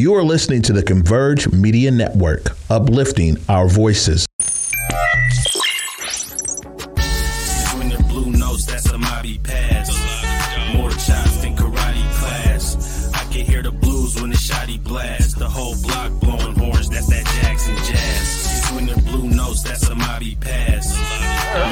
You are listening to the Converge Media Network, uplifting our voices. The blue notes, that's a Mobby pass. More chops than karate class. I can hear the blues when the shotty blast. The whole block blowing horns, that's that Jackson jazz. The blue notes, that's a pass. More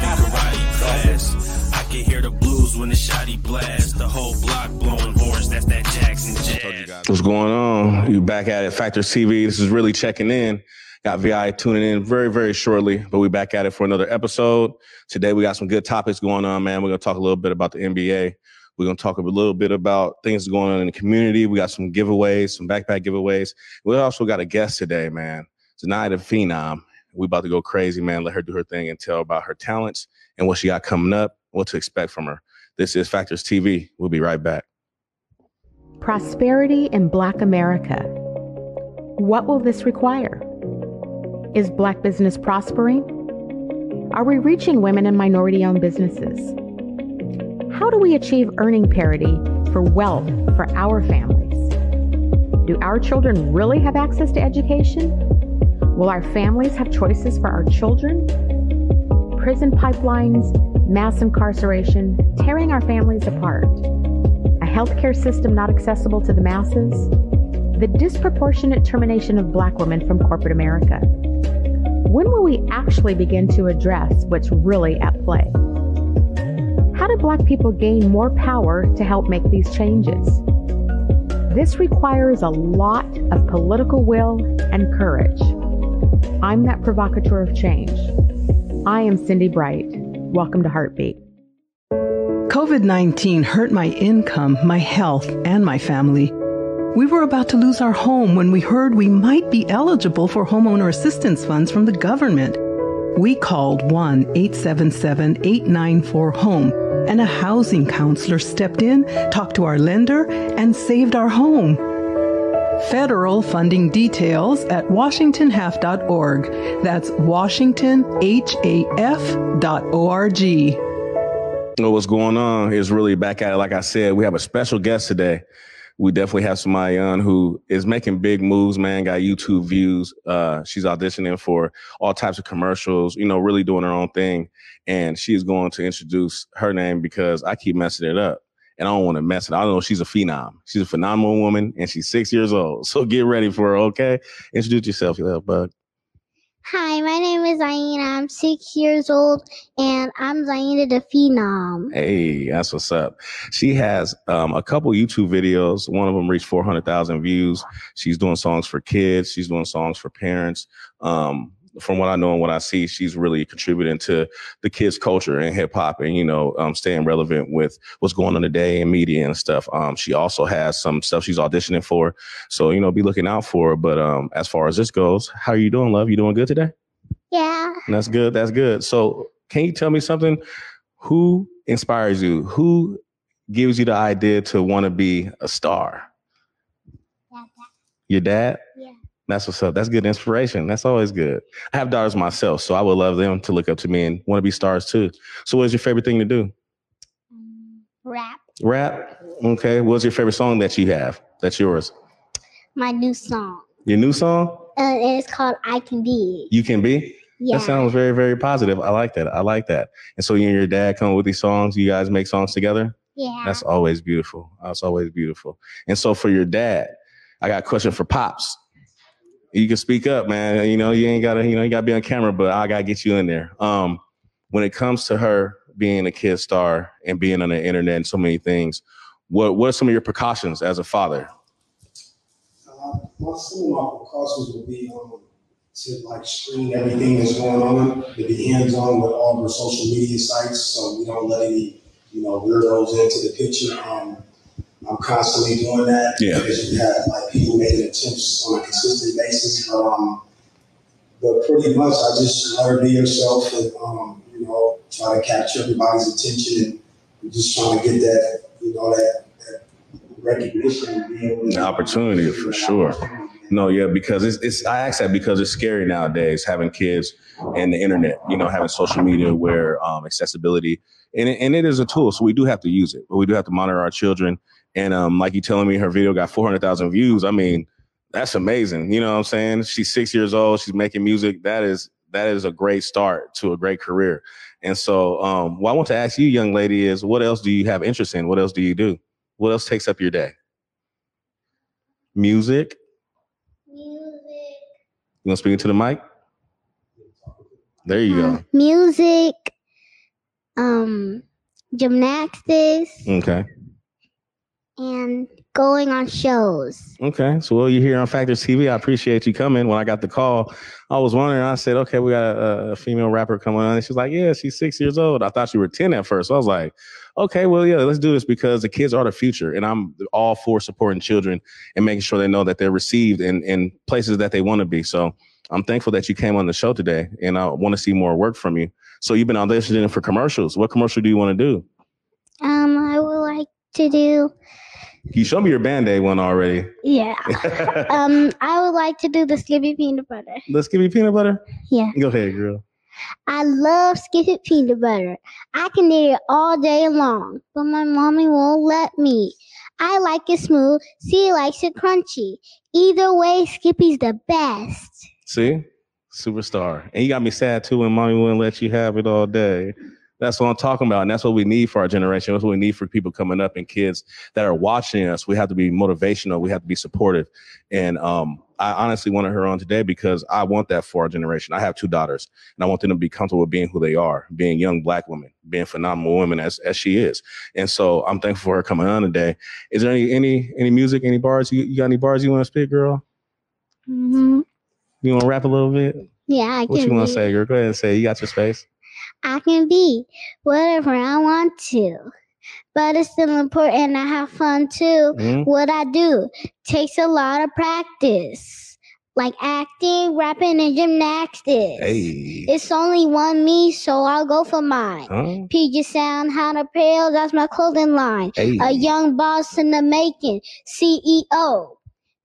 than karate class. I can hear the when the shotty blast. The whole block blowing horns, that's that Jackson jazz. What's going on? You back at it, Factor TV. This is really checking in. Got VI tuning in very, very shortly, but we back at it for another episode. Today we got some good topics going on, man. We're gonna talk a little bit about the NBA. We're gonna talk a little bit about things going on in the community. We got some giveaways, some backpack giveaways. We also got a guest today, man. The Phenom. We about to go crazy, man. Let her do her thing and tell about her talents and what she got coming up, what to expect from her. This is Factors TV. We'll be right back. Prosperity in Black America. What will this require? Is Black business prospering? Are we reaching women and minority owned businesses? How do we achieve earning parity for wealth for our families? Do our children really have access to education? Will our families have choices for our children? Prison pipelines, mass incarceration, tearing our families apart. A healthcare system not accessible to the masses. The disproportionate termination of black women from corporate America. When will we actually begin to address what's really at play? How do Black people gain more power to help make these changes? This requires a lot of political will and courage. I'm that provocateur of change. I am Cindy Bright. Welcome to Heartbeat. COVID 19 hurt my income, my health, and my family. We were about to lose our home when we heard we might be eligible for homeowner assistance funds from the government. We called 1 877 894 HOME, and a housing counselor stepped in, talked to our lender, and saved our home. Federal funding details at washingtonhaf.org. That's washingtonhaf.org. What's going on is really back at it. Like I said, we have a special guest today. We definitely have somebody on who is making big moves, man. Got YouTube views. Uh, she's auditioning for all types of commercials, you know, really doing her own thing. And she's going to introduce her name because I keep messing it up. And I don't want to mess it. I don't know. She's a phenom. She's a phenomenal woman, and she's six years old. So get ready for her, okay? Introduce yourself, you little bug. Hi, my name is Zaina. I'm six years old, and I'm Zaina the Phenom. Hey, that's what's up. She has um, a couple YouTube videos. One of them reached 400,000 views. She's doing songs for kids. She's doing songs for parents. Um, from what I know and what I see, she's really contributing to the kids' culture and hip hop and, you know, um, staying relevant with what's going on today in media and stuff. Um, she also has some stuff she's auditioning for. So, you know, be looking out for her. But um, as far as this goes, how are you doing, love? You doing good today? Yeah. That's good. That's good. So, can you tell me something? Who inspires you? Who gives you the idea to want to be a star? Your dad? That's what's up. That's good inspiration. That's always good. I have daughters myself, so I would love them to look up to me and want to be stars too. So, what's your favorite thing to do? Rap. Rap. Okay. What's your favorite song that you have? That's yours. My new song. Your new song? Uh, it's called I Can Be. You can be. Yeah. That sounds very, very positive. I like that. I like that. And so you and your dad come up with these songs. You guys make songs together. yeah. That's always beautiful. That's always beautiful. And so for your dad, I got a question for pops. You can speak up, man. You know, you ain't gotta, you know, you gotta be on camera, but I gotta get you in there. Um, when it comes to her being a kid star and being on the internet and so many things, what what are some of your precautions as a father? Uh, my, some of my precautions will be um, to like screen everything that's going on, to be hands on with all the social media sites, so we don't let any you know weirdos into the picture. Um, I'm constantly doing that Yeah. because you have like people making attempts on a consistent basis. But um, but pretty much I just let her be herself and um, you know try to capture everybody's attention and just trying to get that you know that, that recognition and be able to An opportunity, for sure. No, yeah, because it's, it's I ask that because it's scary nowadays having kids and the internet, you know, having social media where um, accessibility and it, and it is a tool, so we do have to use it, but we do have to monitor our children. And um, like you telling me, her video got four hundred thousand views. I mean, that's amazing. You know what I'm saying? She's six years old. She's making music. That is that is a great start to a great career. And so, um, what I want to ask you, young lady, is what else do you have interest in? What else do you do? What else takes up your day? Music. Music. You want to speak into the mic? There you go. Um, music. Um, gymnastics Okay. And going on shows. Okay. So, well, you're here on Factors TV. I appreciate you coming. When I got the call, I was wondering, I said, okay, we got a, a female rapper coming on. And she's like, yeah, she's six years old. I thought you were 10 at first. So I was like, okay, well, yeah, let's do this because the kids are the future. And I'm all for supporting children and making sure they know that they're received in, in places that they want to be. So I'm thankful that you came on the show today and I want to see more work from you. So you've been auditioning for commercials. What commercial do you want to do? Um, I would like to do. You showed me your Band-Aid one already. Yeah. um, I would like to do the Skippy peanut butter. The Skippy peanut butter. Yeah. Go ahead, girl. I love Skippy peanut butter. I can eat it all day long, but my mommy won't let me. I like it smooth. She likes it crunchy. Either way, Skippy's the best. See? Superstar. And you got me sad too when mommy wouldn't let you have it all day. That's what I'm talking about. And that's what we need for our generation. That's what we need for people coming up and kids that are watching us. We have to be motivational. We have to be supportive. And um, I honestly wanted her on today because I want that for our generation. I have two daughters and I want them to be comfortable with being who they are, being young black women, being phenomenal women as, as she is. And so I'm thankful for her coming on today. Is there any any any music, any bars? You, you got any bars you want to spit, girl? hmm You want to rap a little bit? Yeah, I What can. What you want to say, girl? Go ahead and say. You got your space. I can be whatever I want to, but it's still important to have fun too. Mhm. What I do takes a lot of practice, like acting, rapping, and gymnastics. Hey. It's only one me, so I'll go for mine. Huh? PG Sound, How to Pale, that's my clothing line. Hey. A young boss in the making, CEO.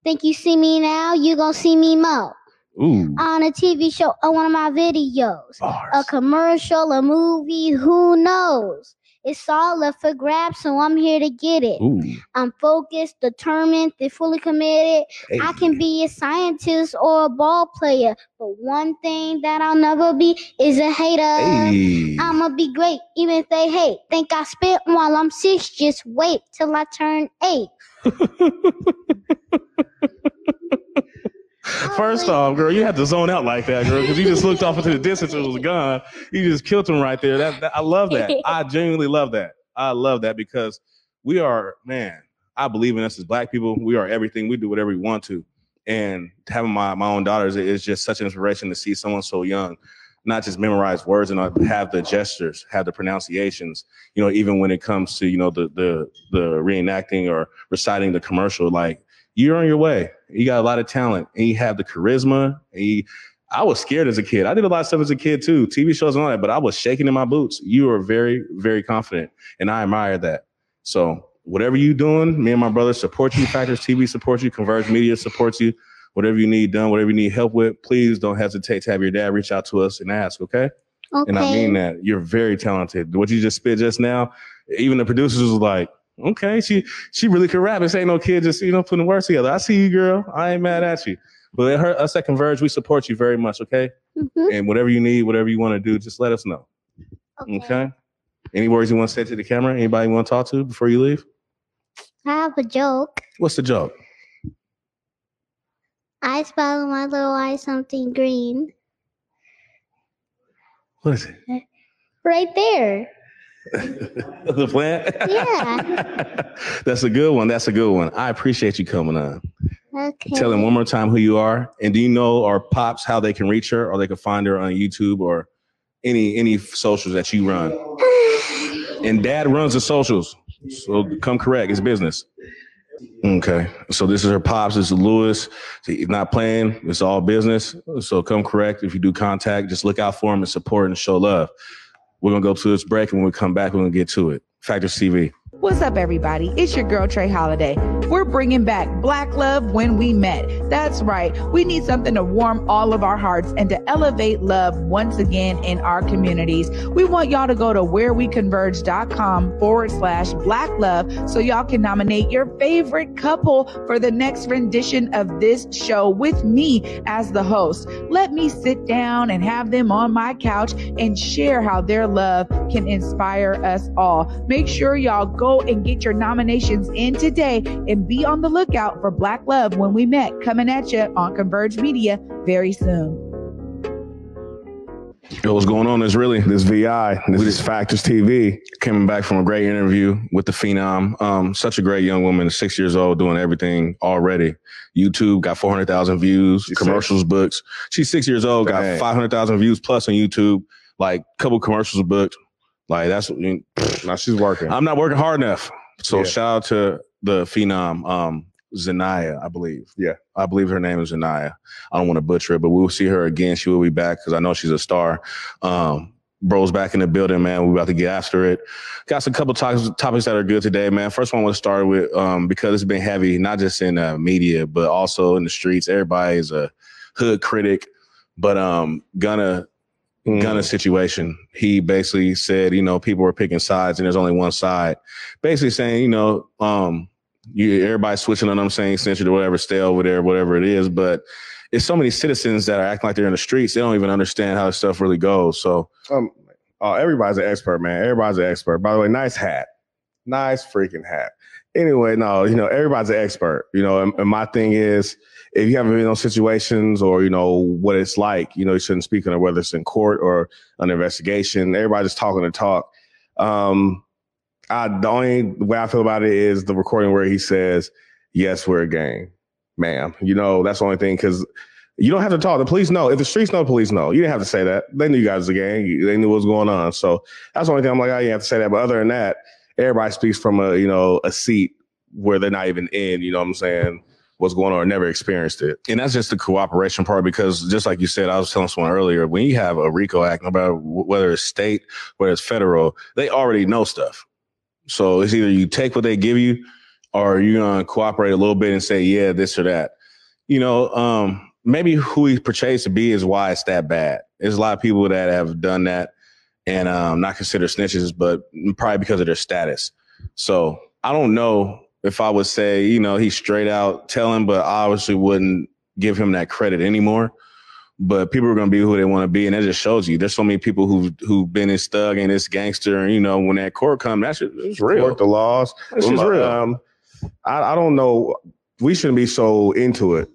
Think you see me now, you gon' see me more. Ooh. On a TV show or one of my videos. Bars. A commercial, a movie, who knows? It's all up for grabs, so I'm here to get it. Ooh. I'm focused, determined, and fully committed. Hey. I can be a scientist or a ball player, but one thing that I'll never be is a hater. Hey. I'ma be great, even if they hate. Think I spit while I'm six, just wait till I turn eight. First oh, off, girl, you had to zone out like that, girl, because you just looked off into the distance and it was gone. You just killed him right there. That, that I love that. I genuinely love that. I love that because we are, man. I believe in us as black people. We are everything. We do whatever we want to. And having my my own daughters is just such an inspiration to see someone so young, not just memorize words and have the gestures, have the pronunciations. You know, even when it comes to you know the the the reenacting or reciting the commercial, like you're on your way. You got a lot of talent and you have the charisma. And you, I was scared as a kid. I did a lot of stuff as a kid too, TV shows and all that, but I was shaking in my boots. You are very, very confident. And I admire that. So whatever you're doing, me and my brother support you. Factors TV supports you. Converge Media supports you. Whatever you need done, whatever you need help with, please don't hesitate to have your dad reach out to us and ask, okay? Okay. And I mean that. You're very talented. What you just spit just now, even the producers was like, okay, she she really could rap. This ain't no kid just, you know, putting words together. I see you, girl. I ain't mad at you. But at her, us at Converge, we support you very much, okay? Mhm. And whatever you need, whatever you want to do, just let us know. okay. Okay. Any words you want to say to the camera? Anybody you want to talk to before you leave? I have a joke. What's the joke? I spell in my little eye something green. What is it? Right there. the plant? Yeah. That's a good one. That's a good one. I appreciate you coming on. Okay. Tell them one more time who you are, and do you know our pops how they can reach her, or they can find her on YouTube or any any socials that you run. And Dad runs the socials, so come correct. It's business. Okay, so this is her pops. This is Lewis. He's not playing. It's all business. So come correct. If you do contact, just look out for him and support and show love. We're gonna go to this break, and when we come back, we're gonna get to it. Factor TV. What's up, everybody? It's your girl Trey Holiday. We're bringing back Black Love When We Met, That's right. We need something to warm all of our hearts and to elevate love once again in our communities. We want y'all to go to whereweconverge.com forward slash black love so y'all can nominate your favorite couple for the next rendition of this show with me as the host. Let me sit down and have them on my couch and share how their love can inspire us all. Make sure y'all go and get your nominations in today and be on the lookout for Black Love when we met coming at you on Converge Media very soon. Yo, what's going on? Is really This VI, this is Factors TV. coming back from a great interview with the Phenom. Um, such a great young woman, six years old, doing everything already. YouTube got 400,000 views, She's commercials, books. She's six years old, got Dang. 500,000 views plus on YouTube, like a couple commercials booked. Like that's, Now she's working. I'm not working hard enough. So Yeah. shout out to the Phenom, um, Zanaya, I believe. Yeah. I believe her name is Zanaya. I don't want to butcher it, but we'll see her again. She will be back because I know she's a star. Um, bro's back in the building, man. We're about to get after it. Got some couple topics, topics that are good today, man. First one I want to start with, um, because it's been heavy, not just in uh, media, but also in the streets. Everybody is a hood critic, but um, Gunna Mm. Gunna situation. He basically said, you know, people were picking sides and there's only one side. Basically saying, you know, um, you everybody's switching on them saying censored or whatever, stay over there, whatever it is. But it's so many citizens that are acting like they're in the streets. They don't even understand how this stuff really goes. So Um, oh, everybody's an expert, man. Everybody's an expert. By the way, nice hat. Nice freaking hat. Anyway, no, you know, everybody's an expert. You know, and, and my thing is, if you haven't been in those situations or you know what it's like, you know, you shouldn't speak on it, whether it's in court or an investigation. Everybody's talking to talk. Um, I the only way I feel about it is the recording where he says, "Yes, we're a gang, ma'am." You know, that's the only thing because you don't have to talk. The police know. If the streets know, the police know. You didn't have to say that. They knew you guys was a gang. They knew what was going on. So that's the only thing I'm like, I you have to say that. But other than that, everybody speaks from a you know a seat where they're not even in. You know what I'm saying? What's going on? Or never experienced it. and that's just the cooperation part because just like you said, I was telling someone earlier, when you have a RICO act, no matter whether it's state, whether it's federal, they already know stuff. So it's either you take what they give you or you're going to cooperate a little bit and say, yeah, this or that. You know, um, maybe who he portrays to be is why it's that bad. There's a lot of people that have done that and um, not considered snitches, but probably because of their status. So I don't know if I would say, you know, he's straight out telling, but I obviously wouldn't give him that credit anymore. But people are going to be who they want to be, and that just shows you. There's so many people who've who've been this thug and this gangster, and you know, when that court comes, that's shit is real. Work the laws. That shit's real. Um, I, I don't know. We shouldn't be so into it.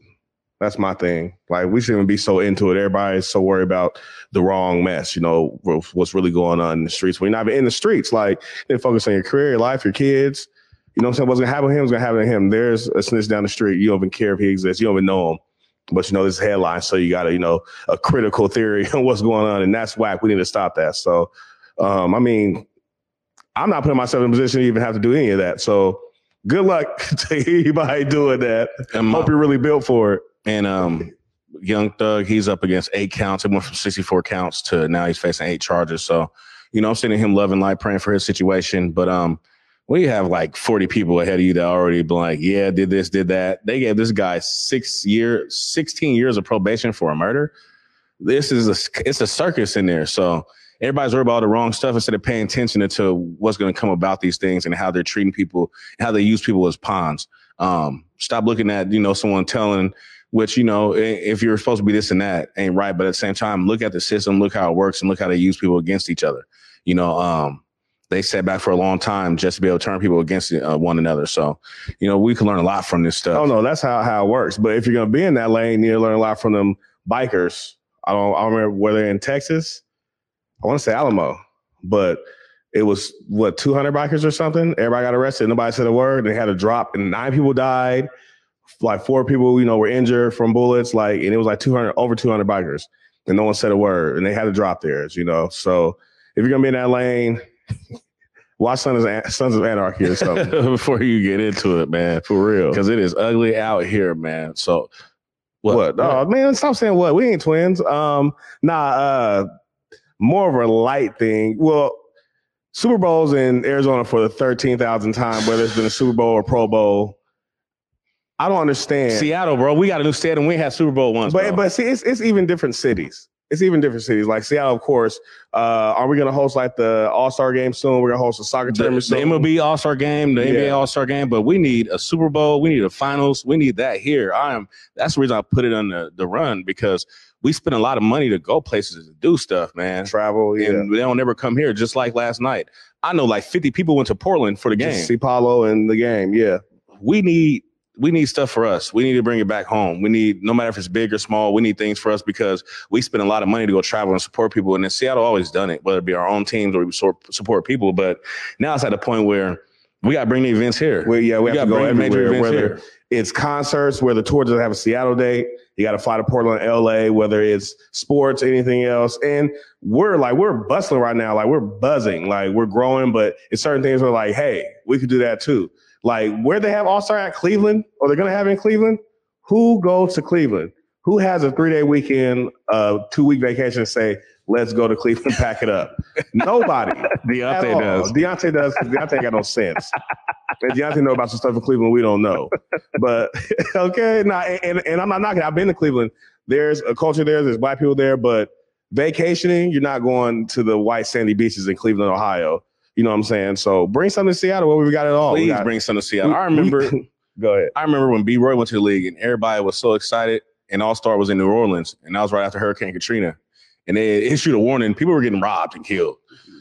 That's my thing. Like we shouldn't be so into it. Everybody's so worried about the wrong mess. You know what's really going on in the streets. When you're not even in the streets, like then focus on your career, your life, your kids. You know what I'm saying? What's gonna happen to him is gonna happen to him. There's a snitch down the street. You don't even care if he exists. You don't even know him. But you know this headline, so you got to you know a critical theory on what's going on, and that's whack. We need to stop that. So, um, I mean, I'm not putting myself in a position to even have to do any of that. So, good luck to anybody doing that. And Hope you're really built for it. And um, Young Thug, he's up against eight counts. It went from 64 counts to now he's facing eight charges. So, you know, I'm sending him love and light, praying for his situation. But um, you have like 40 people ahead of you that already been like, yeah, did this, did that. They gave this guy six year, 16 years of probation for a murder. This is a, it's a circus in there. So everybody's worried about the wrong stuff instead of paying attention to what's going to come about these things and how they're treating people, how they use people as pawns. Um, stop looking at, you know, someone telling, which, you know, if you're supposed to be this and that ain't right. But at the same time, look at the system, look how it works and look how they use people against each other. You know, um, they sat back for a long time just to be able to turn people against uh, one another. So, you know, we can learn a lot from this stuff. Oh no, that's how how it works. But if you're gonna be in that lane, you need to learn a lot from them bikers. I don't. I don't remember where they're in Texas. I want to say Alamo, but it was what 200 bikers or something. Everybody got arrested. Nobody said a word. They had a drop, and nine people died. Like four people, you know, were injured from bullets. Like, and it was like 200 over 200 bikers, and no one said a word. And they had to drop theirs. You know, so if you're gonna be in that lane, watch Sons of, Sons of Anarchy or something Before you get into it, man, for real. because it is ugly out here, man. So, What? Oh man, stop saying what. We ain't twins. Um, nah. Uh, more of a light thing. Well, Super Bowls in Arizona for the thirteen thousandth time, whether it's been a Super Bowl or Pro Bowl. I don't understand. Seattle, bro. We got a new stadium. We had Super Bowl once. But bro. but see, it's it's even different cities. It's even different cities. Like Seattle, of course. Uh, are we gonna host like the All Star game soon? We're gonna host a soccer the, tournament the. MLB All Star game, the Yeah. NBA All Star game, but we need a Super Bowl. We need a finals. We need that here. I am. That's the reason I put it on the, the run because we spend a lot of money to go places to do stuff, man. Travel, yeah. And they don't ever come here. Just like last night, I know like 50 people went to Portland for the game. see Paolo in the game. Yeah. we need we need stuff for us. We need to bring it back home. We need no matter if it's big or small, we need things for us because we spend a lot of money to go travel and support people. And then Seattle always done it, whether it be our own teams or we support, support people. But now it's at the point where we got to bring the events here. Well, yeah, we, have gotta go everywhere. Whether here. it's concerts, where the tour doesn't have a Seattle date, you got to fly to Portland, LA. Whether it's sports, anything else, and we're like we're bustling right now. Like we're buzzing. Like we're growing. But it's certain things we're like, hey, we could do that too. Like where they have All Star at Cleveland, or they're gonna have in Cleveland. Who goes to Cleveland? Who has a three day weekend, uh, two week vacation? and Say, let's go to Cleveland, pack it up. Nobody. Deontay does. Deontay does. Deontay got no sense. And Deontay know about some stuff in Cleveland we don't know. But okay, nah, and, and, and I'm not knocking. I've been to Cleveland. There's a culture there. There's black people there, but vacationing, you're not going to the white sandy beaches in Cleveland, Ohio. You know what I'm saying? So bring something to Seattle where we got it all. We Please got- bring something to Seattle. I remember Go ahead. I remember when B Roy went to the league and everybody was so excited and All Star was in New Orleans and that was right after Hurricane Katrina. And they issued a warning. People were getting robbed and killed.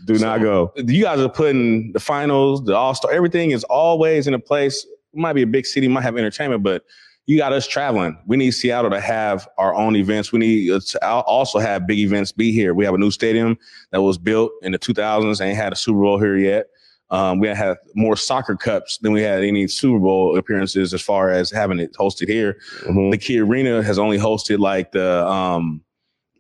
Do not go. You guys are putting the finals, the All Star, everything is always in a place. It might be a big city, might have entertainment, but you got us traveling. We need Seattle to have our own events. We need uh, to also have big events be here. We have a new stadium that was built in the 2000s, ain't had a Super Bowl here yet. Um, we had more soccer cups than we had any Super Bowl appearances as far as having it hosted here. Mhm. The Key Arena has only hosted like the um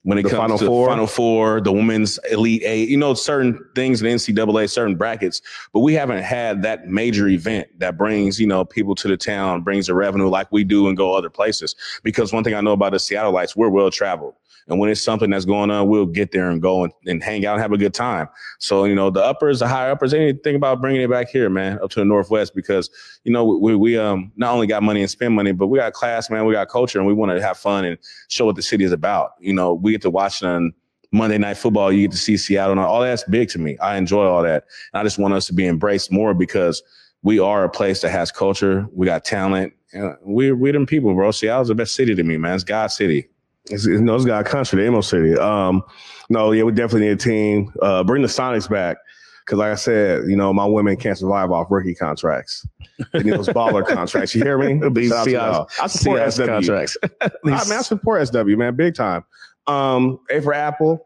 when it The comes Final to Four? Final Four, the Women's Elite Eight, you know, certain things in NCAA, certain brackets, but we haven't had that major event that brings, you know, people to the town, brings the revenue like we do and go other places. Because one thing I know about the Seattleites, we're well traveled. And when it's something that's going on, we'll get there and go and, and hang out and have a good time. So, you know, the uppers, the higher uppers, think about bringing it back here, man, up to the Northwest because, you know, we, we um not only got money and spend money, but we got class, man, we got culture and we want to have fun and show what the city is about. You know, we get to watch on Monday night football, you get to see Seattle and all that's big to me. I enjoy all that. And I just want us to be embraced more because we are a place that has culture. We got talent. We're, we're them people, bro. Seattle's the best city to me, man. It's God's city. It's, it's, no, it's got a country, the Emo City. Um, no, yeah, we definitely need a team. Uh, bring the Sonics back. Cause like I said, you know, my women can't survive off rookie contracts. They need those baller contracts. You hear me? These Shout out to Seahawks- y'all. I support Seahawks SW. contracts. I mean, I support SW, man, big time. Um, A for Apple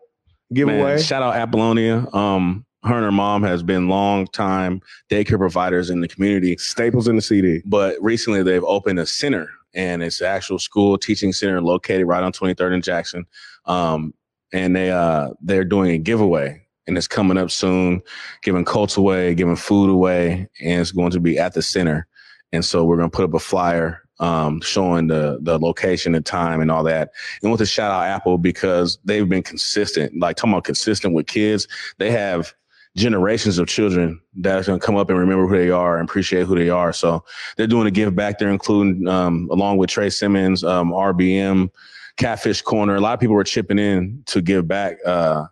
giveaway. Man, shout out Apollonia. Um, her and her mom has been long time daycare providers in the community. Staples in the CD. But recently they've opened a center and it's an actual school teaching center located right on 23rd and Jackson. Um, and they uh they're doing a giveaway and it's coming up soon, giving coats away, giving food away, and it's going to be at the center. And so we're gonna put up a flyer um showing the the location, the time, and all that. And want to shout out Apple because they've been consistent, like talking about consistent with kids. They have generations of children that are going to come up and remember who they are and appreciate who they are. So they're doing a give back. They're including, um, along with Trey Simmons, um, RBM, Catfish Corner. A lot of people were chipping in to give back, uh,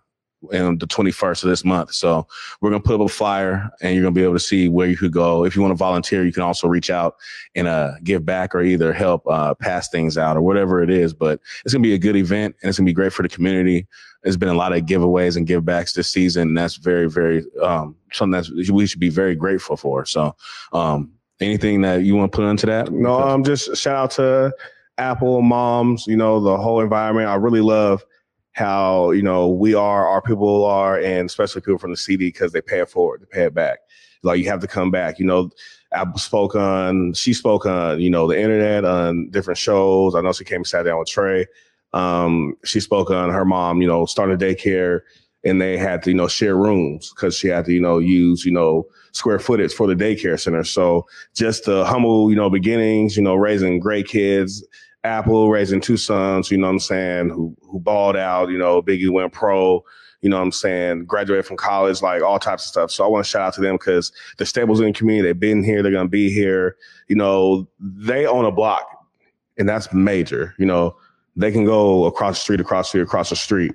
in the 21st of this month. So we're going to put up a flyer and you're going to be able to see where you could go. If you want to volunteer, you can also reach out and, uh, give back or either help, uh, pass things out or whatever it is. But it's going to be a good event and it's going to be great for the community. There's been a lot of giveaways and give backs this season. And that's very, very, um, something that we should be very grateful for. So, um, anything that you want to put into that? No, um, just shout out to Apple moms, you know, the whole environment. I really love how, you know, we are, our people are, and especially people from the CD because they pay it forward, they pay it back. Like you have to come back, you know. I spoke on, she spoke on, you know, the internet on different shows. I know she came and sat down with Trey. Um, she spoke on her mom, you know, starting daycare and they had to, you know, share rooms because she had to, you know, use, you know, square footage for the daycare center. So just the humble, you know, beginnings, you know, raising great kids, Apple raising two sons, you know what I'm saying, who who balled out, you know, Biggie went pro, you know what I'm saying, graduated from college, like all types of stuff. So I want to shout out to them because they're staples in the community. They've been here, they're gonna be here. You know, they own a block, and that's major. You know, they can go across the street, across the street, across the street.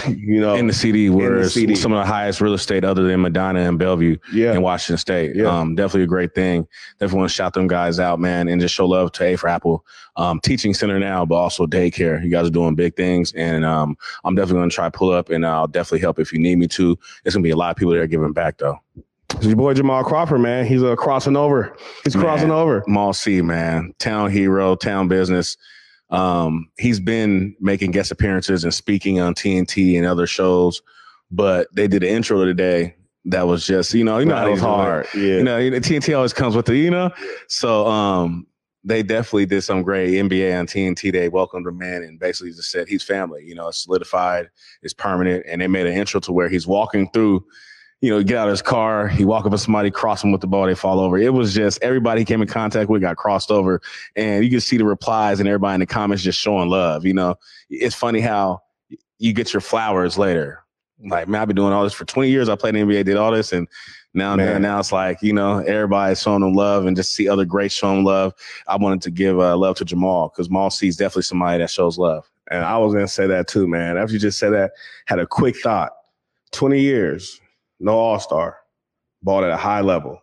you know, in the CD, where it's CD. some of the highest real estate other than Medina and Bellevue yeah. in Washington State. Yeah. Um, definitely a great thing. Definitely want to shout them guys out, man, and just show love to A for Apple. Um, teaching center now, but also daycare. You guys are doing big things, and um, I'm definitely going to try to pull up, and I'll definitely help if you need me to. There's gonna be a lot of people there giving back though. It's your boy Jamal Crawford, man. He's uh, crossing over. He's Man. crossing over. Mall C, man, town hero, town business. Um, he's been making guest appearances and speaking on TNT and other shows, but they did an intro today that was just, you know, you know, how That was hard. Yeah. You know, you know, TNT always comes with the, you know. So um they definitely did some great NBA on TNT. They welcomed him in and basically just said he's family, you know, it's solidified, it's permanent. And they made an intro to where he's walking through, you know, get out of his car, he walk up to somebody, cross him with the ball, they fall over. It was just everybody he came in contact with got crossed over. And you can see the replies and everybody in the comments just showing love. You know, it's funny how you get your flowers later. Like, man, I've been doing all this for 20 years. I played in the NBA, did all this, and now, Man. now it's like, you know, everybody's showing them love and just see other greats showing love. I wanted to give uh, love to Jamal because C is definitely somebody that shows love. And I was gonna say that too, man. After you just said that, had a quick thought. 20 years, no all-star, balled at a high level,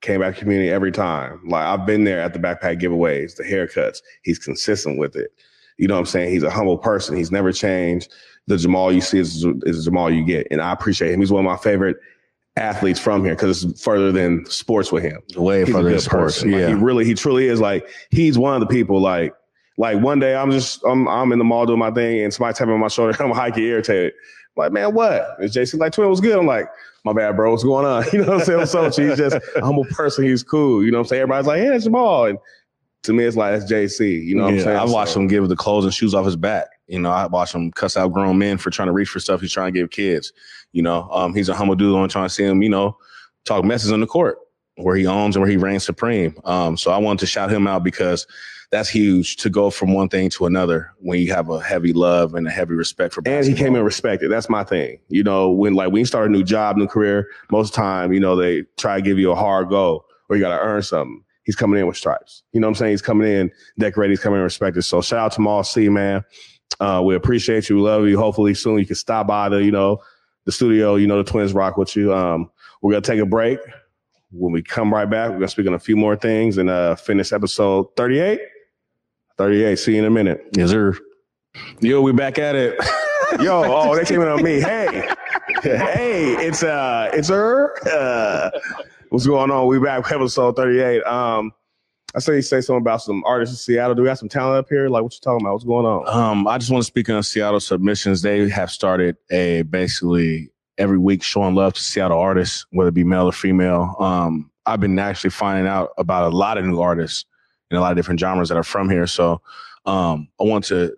came back to community every time. Like I've been there at the backpack giveaways, the haircuts. He's consistent with it. You know what I'm saying? He's a humble person. He's never changed. The Jamal you see is, is the Jamal you get. And I appreciate him. He's one of my favorite athletes from here because it's further than sports with him. Way He's further than sports. person. Like, yeah. he really, he truly is like, he's one of the people like, like one day I'm just, I'm, I'm in the mall doing my thing and somebody tapping on my shoulder. I'm hiking irritated. Like, man, what? And JC like, twin was good. I'm like, my bad, bro. What's going on? You know what I'm saying? What's up? He's just a humble person. He's cool. You know what I'm saying? Everybody's like, yeah, that's Jamal. And to me, it's like, that's JC. You know what I'm saying? I watched So- him give the clothes and shoes off his back. You know, I watched him cuss out grown men for trying to reach for stuff he's trying to give kids. You know, um, he's a humble dude. I'm trying to see him, you know, talk messes on the court where he owns and where he reigns supreme. Um, so I wanted to shout him out because that's huge to go from one thing to another when you have a heavy love and a heavy respect for and he came in respected. That's my thing. You know, when like when you start a new job, new career, most of the time, you know, they try to give you a hard go or you got to earn something. He's coming in with stripes. You know what I'm saying? He's coming in decorated. He's coming in respected. So shout out to Maul C, man. Uh, we appreciate you. We love you. Hopefully soon you can stop by the, you know, the studio. You know, the twins rock with you. Um, we're to take a break. When we come right back, we're to speak on a few more things and uh, finish episode 38. 38. See you in a minute. Yes, sir. Yo, we back at it. Yo, oh, they came in on me. Hey, hey, it's uh, it's her. Uh, what's going on? We back with episode thirty eight. Um, I say you say something about some artists in Seattle. Do we have some talent up here? Like, what you talking about? What's going on? Um, I just want to speak on Seattle submissions. They have started a basically every week showing love to Seattle artists, whether it be male or female. Um, I've been actually finding out about a lot of new artists in a lot of different genres that are from here. So um, I want to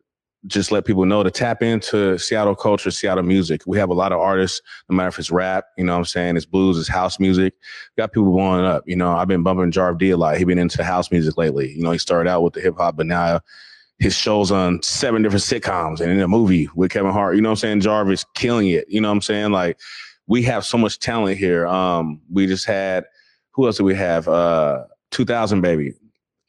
just let people know to tap into Seattle culture, Seattle music. We have a lot of artists, no matter if it's rap, you know what I'm saying, it's blues, it's house music. We got people blowing up. You know, I've been bumping Jarv Dee a lot. He's been into house music lately. You know, he started out with the hip hop, but now his shows on seven different sitcoms and in a movie with Kevin Hart. You know what I'm saying? Jarvis is killing it. You know what I'm saying? Like we have so much talent here. Um, we just had who else do we have? Uh 2000 baby.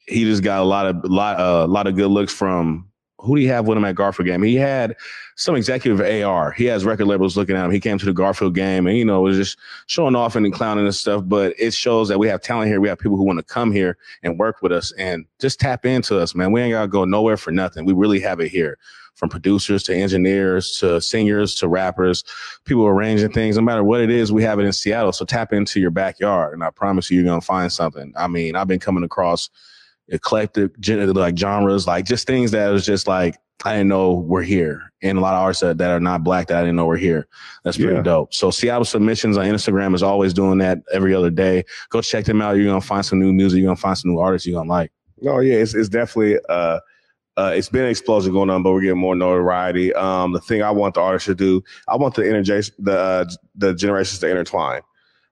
He just got a lot of lot a uh, lot of good looks from who do you have with him at Garfield game? He had some executive AR. He has record labels looking at him. He came to the Garfield game and you know was just showing off and clowning and stuff. But it shows that we have talent here. We have people who want to come here and work with us and just tap into us, man. We ain't gotta go nowhere for nothing. We really have it here. From producers to engineers to singers to rappers, people arranging things, no matter what it is, we have it in Seattle. So tap into your backyard, and I promise you, you're gonna find something. I mean, I've been coming across eclectic like genres, like just things that was just like I didn't know were here, and a lot of artists that, that are not black that I didn't know were here. That's pretty Yeah. dope. So Seattle submissions on Instagram is always doing that every other day. Go check them out. You're gonna find some new music. You're gonna find some new artists you're gonna like. No, yeah, it's it's definitely uh uh, it's been an explosion going on, but we're getting more notoriety. Um, the thing I want the artists to do, I want the interge- the uh, the generations to intertwine.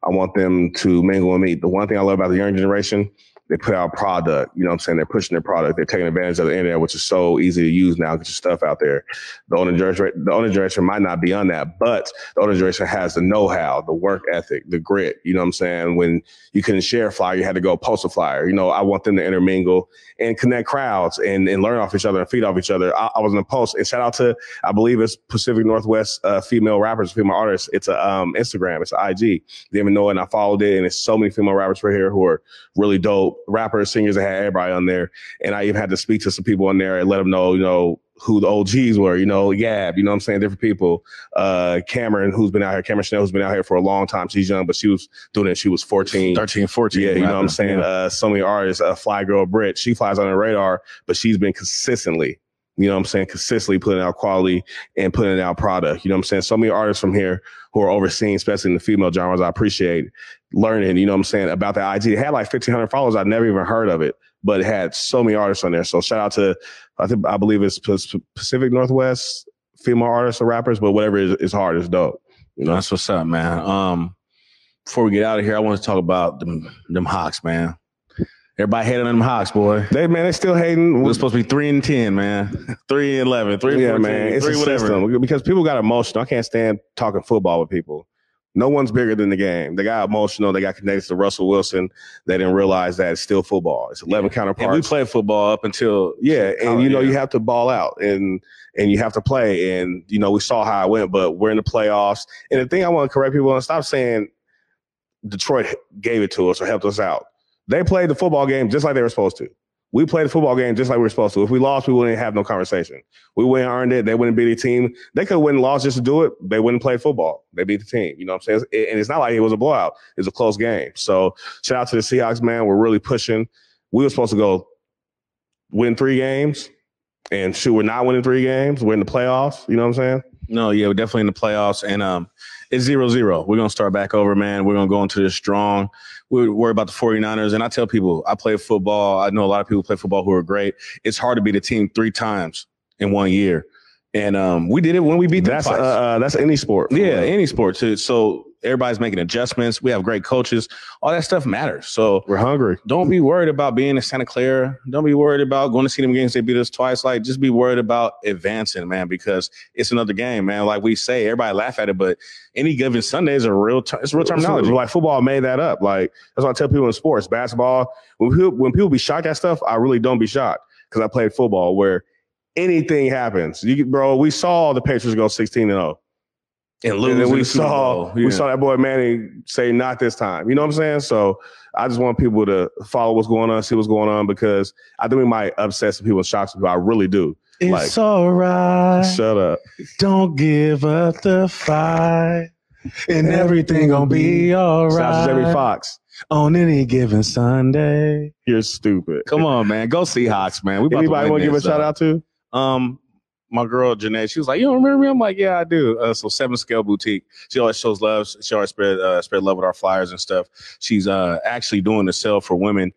I want them to mingle and meet. The one thing I love about the young generation, they put out product. You know what I'm saying? They're pushing their product. They're taking advantage of the internet, which is so easy to use now. Get your stuff out there. The older generation, the older generation might not be on that, but the older generation has the know-how, the work ethic, the grit. You know what I'm saying? When you couldn't share a flyer, you had to go post a flyer. You know, I want them to intermingle and connect crowds and, and learn off each other and feed off each other. I, I was in a post and shout out to, I believe it's Pacific Northwest uh, female rappers, female artists. It's a um, Instagram, it's an IG. They even know it and I followed it. And it's so many female rappers right here who are really dope rappers, singers. I had everybody on there, and I even had to speak to some people on there and let them know, you know, who the OGs were, you know, Yab, you know what I'm saying? Different people. Uh, Cameron, who's been out here, Cameron Chanel, who's been out here for a long time. She's young, but she was doing it. She was 14. 13, 14. Yeah, you know what I'm saying? Yeah. Uh, so many artists, uh, Fly Girl Brit, she flies on the radar, but she's been consistently, you know what I'm saying? Consistently putting out quality and putting out product. You know what I'm saying? So many artists from here who are overseeing, especially in the female genres, I appreciate learning, you know what I'm saying, about the IG. It had like 1,500 followers. I'd never even heard of it, but it had so many artists on there. So shout out to, I think, I believe it's Pacific Northwest female artists or rappers, but whatever is, is hard, it's dope. You know, That's what's up, man. Um, before we get out of here, I want to talk about them them Hawks, man. Everybody hating on them Hawks, boy. they, man, they still hating. We're supposed to be three and ten, man. Three and eleven, three and yeah, 14, man, it's three a whatever. system because people got emotional. I can't stand talking football with people. No one's bigger than the game. They got emotional. They got connected to Russell Wilson. They didn't realize that it's still football. It's 11 counterparts. And we played football up until Yeah, and you know yeah. you have to ball out and and you have to play. And you know we saw how it went, but we're in the playoffs. And the thing I want to correct people on: stop saying Detroit gave it to us or helped us out. They played the football game just like they were supposed to. We played the football game just like we were supposed to. If we lost, we wouldn't have no conversation. We wouldn't earned it. They wouldn't beat the team. They could win and lost just to do it. They wouldn't play football. They beat the team. You know what I'm saying? And it's not like it was a blowout. It was a close game. So shout out to the Seahawks, man. We're really pushing. We were supposed to go win three games. And shoot, we're not winning three games. We're in the playoffs. You know what I'm saying? No, yeah, we're definitely in the playoffs, and um, it's zero zero. We're gonna start back over, man. We're gonna go into this strong. We're worried about the 49ers, and I tell people, I play football. I know a lot of people play football who are great. It's hard to beat a team three times in one year, and um, we did it when we beat them That's uh, uh, that's any sport. yeah, any sport too. So everybody's making adjustments. We have great coaches. All that stuff matters. So We're hungry. don't be worried about being in Santa Clara. Don't be worried about going to see them games. They beat us twice. Like, just be worried about advancing, man, because it's another game, man. Like we say, everybody laugh at it, but any given Sunday is a real, ter- it's real terminology. Like football made that up. Like that's what I tell people in sports, basketball. When people, when people be shocked at stuff, I really don't be shocked because I played football where anything happens. You bro, we saw the Patriots go 16 and 0. And And lose then we saw Bowl. we saw that boy Manny say not this time. You know what I'm saying? So I just want people to follow what's going on, see what's going on because I think we might upset some people and shock some people. I really do. It's like- all right. Shut up. Don't give up the fight. And everything gonna be all right. Shout out to Jamie right on any given Sunday. You're stupid. Come on, man. Go Seahawks, man. We about Anybody want to give a shout out to? Um, my girl Janae, she was like, "You don't remember me?" I'm like, "Yeah, I do." Uh, so Seven Scale Boutique. She always shows love. She always spread uh, spread love with our flyers and stuff. She's uh actually doing the sale for women.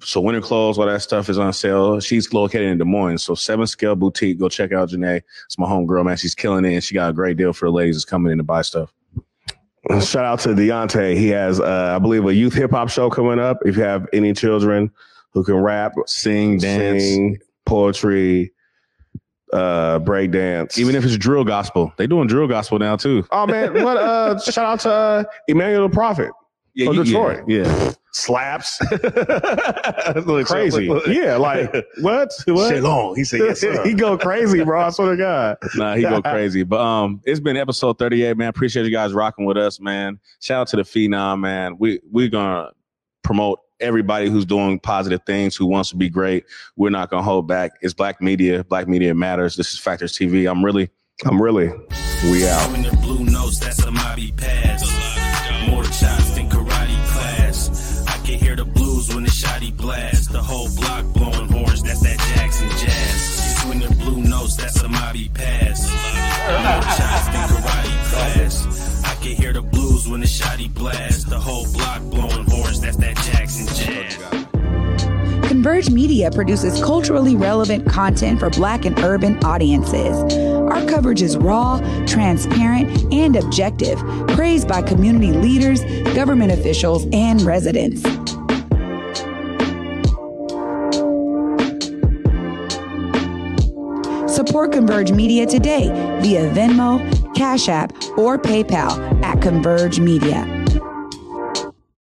So winter clothes, all that stuff is on sale. She's located in Des Moines. So Seven Scale Boutique. Go check out Janae. It's my home girl, man. She's killing it, and she got a great deal for the ladies that's coming in to buy stuff. Shout out to Deontay. He has, uh, I believe, a youth hip hop show coming up. If you have any children who can rap, Sing, dance, sing, poetry, uh, break dance, even if it's drill gospel. They doing drill gospel now too. oh man, what? Uh, shout out to uh, Emmanuel the Prophet. Yeah, From Detroit. Yeah, Slaps, yeah. Look, crazy. Yeah, like what? What? Shalom. He said, "Yes, sir." he go crazy, bro. I swear to God. Nah, he go crazy. But um, it's been episode 38, man. Appreciate you guys rocking with us, man. Shout out to the Phenom, man. We we're gonna promote everybody who's doing positive things, who wants to be great. We're not gonna hold back. It's Black Media. Black Media matters. This is Factors TV. I'm really I'm really, we out. When the blue notes, that's a Mobby pass. More shots than karate class. I can hear the blues when the blast. The whole block blowing horns, that's that Jackson jazz. Blue notes, that's a Mobby pass. More shots than karate class can hear the blues when the blast. The whole block blowing horns, that's that Jackson jazz. Converge Media produces culturally relevant content for black and urban audiences. Our coverage is raw, transparent, and objective, praised by community leaders, government officials, and residents. Support Converge Media today via Venmo, Cash App, or PayPal at Converge Media.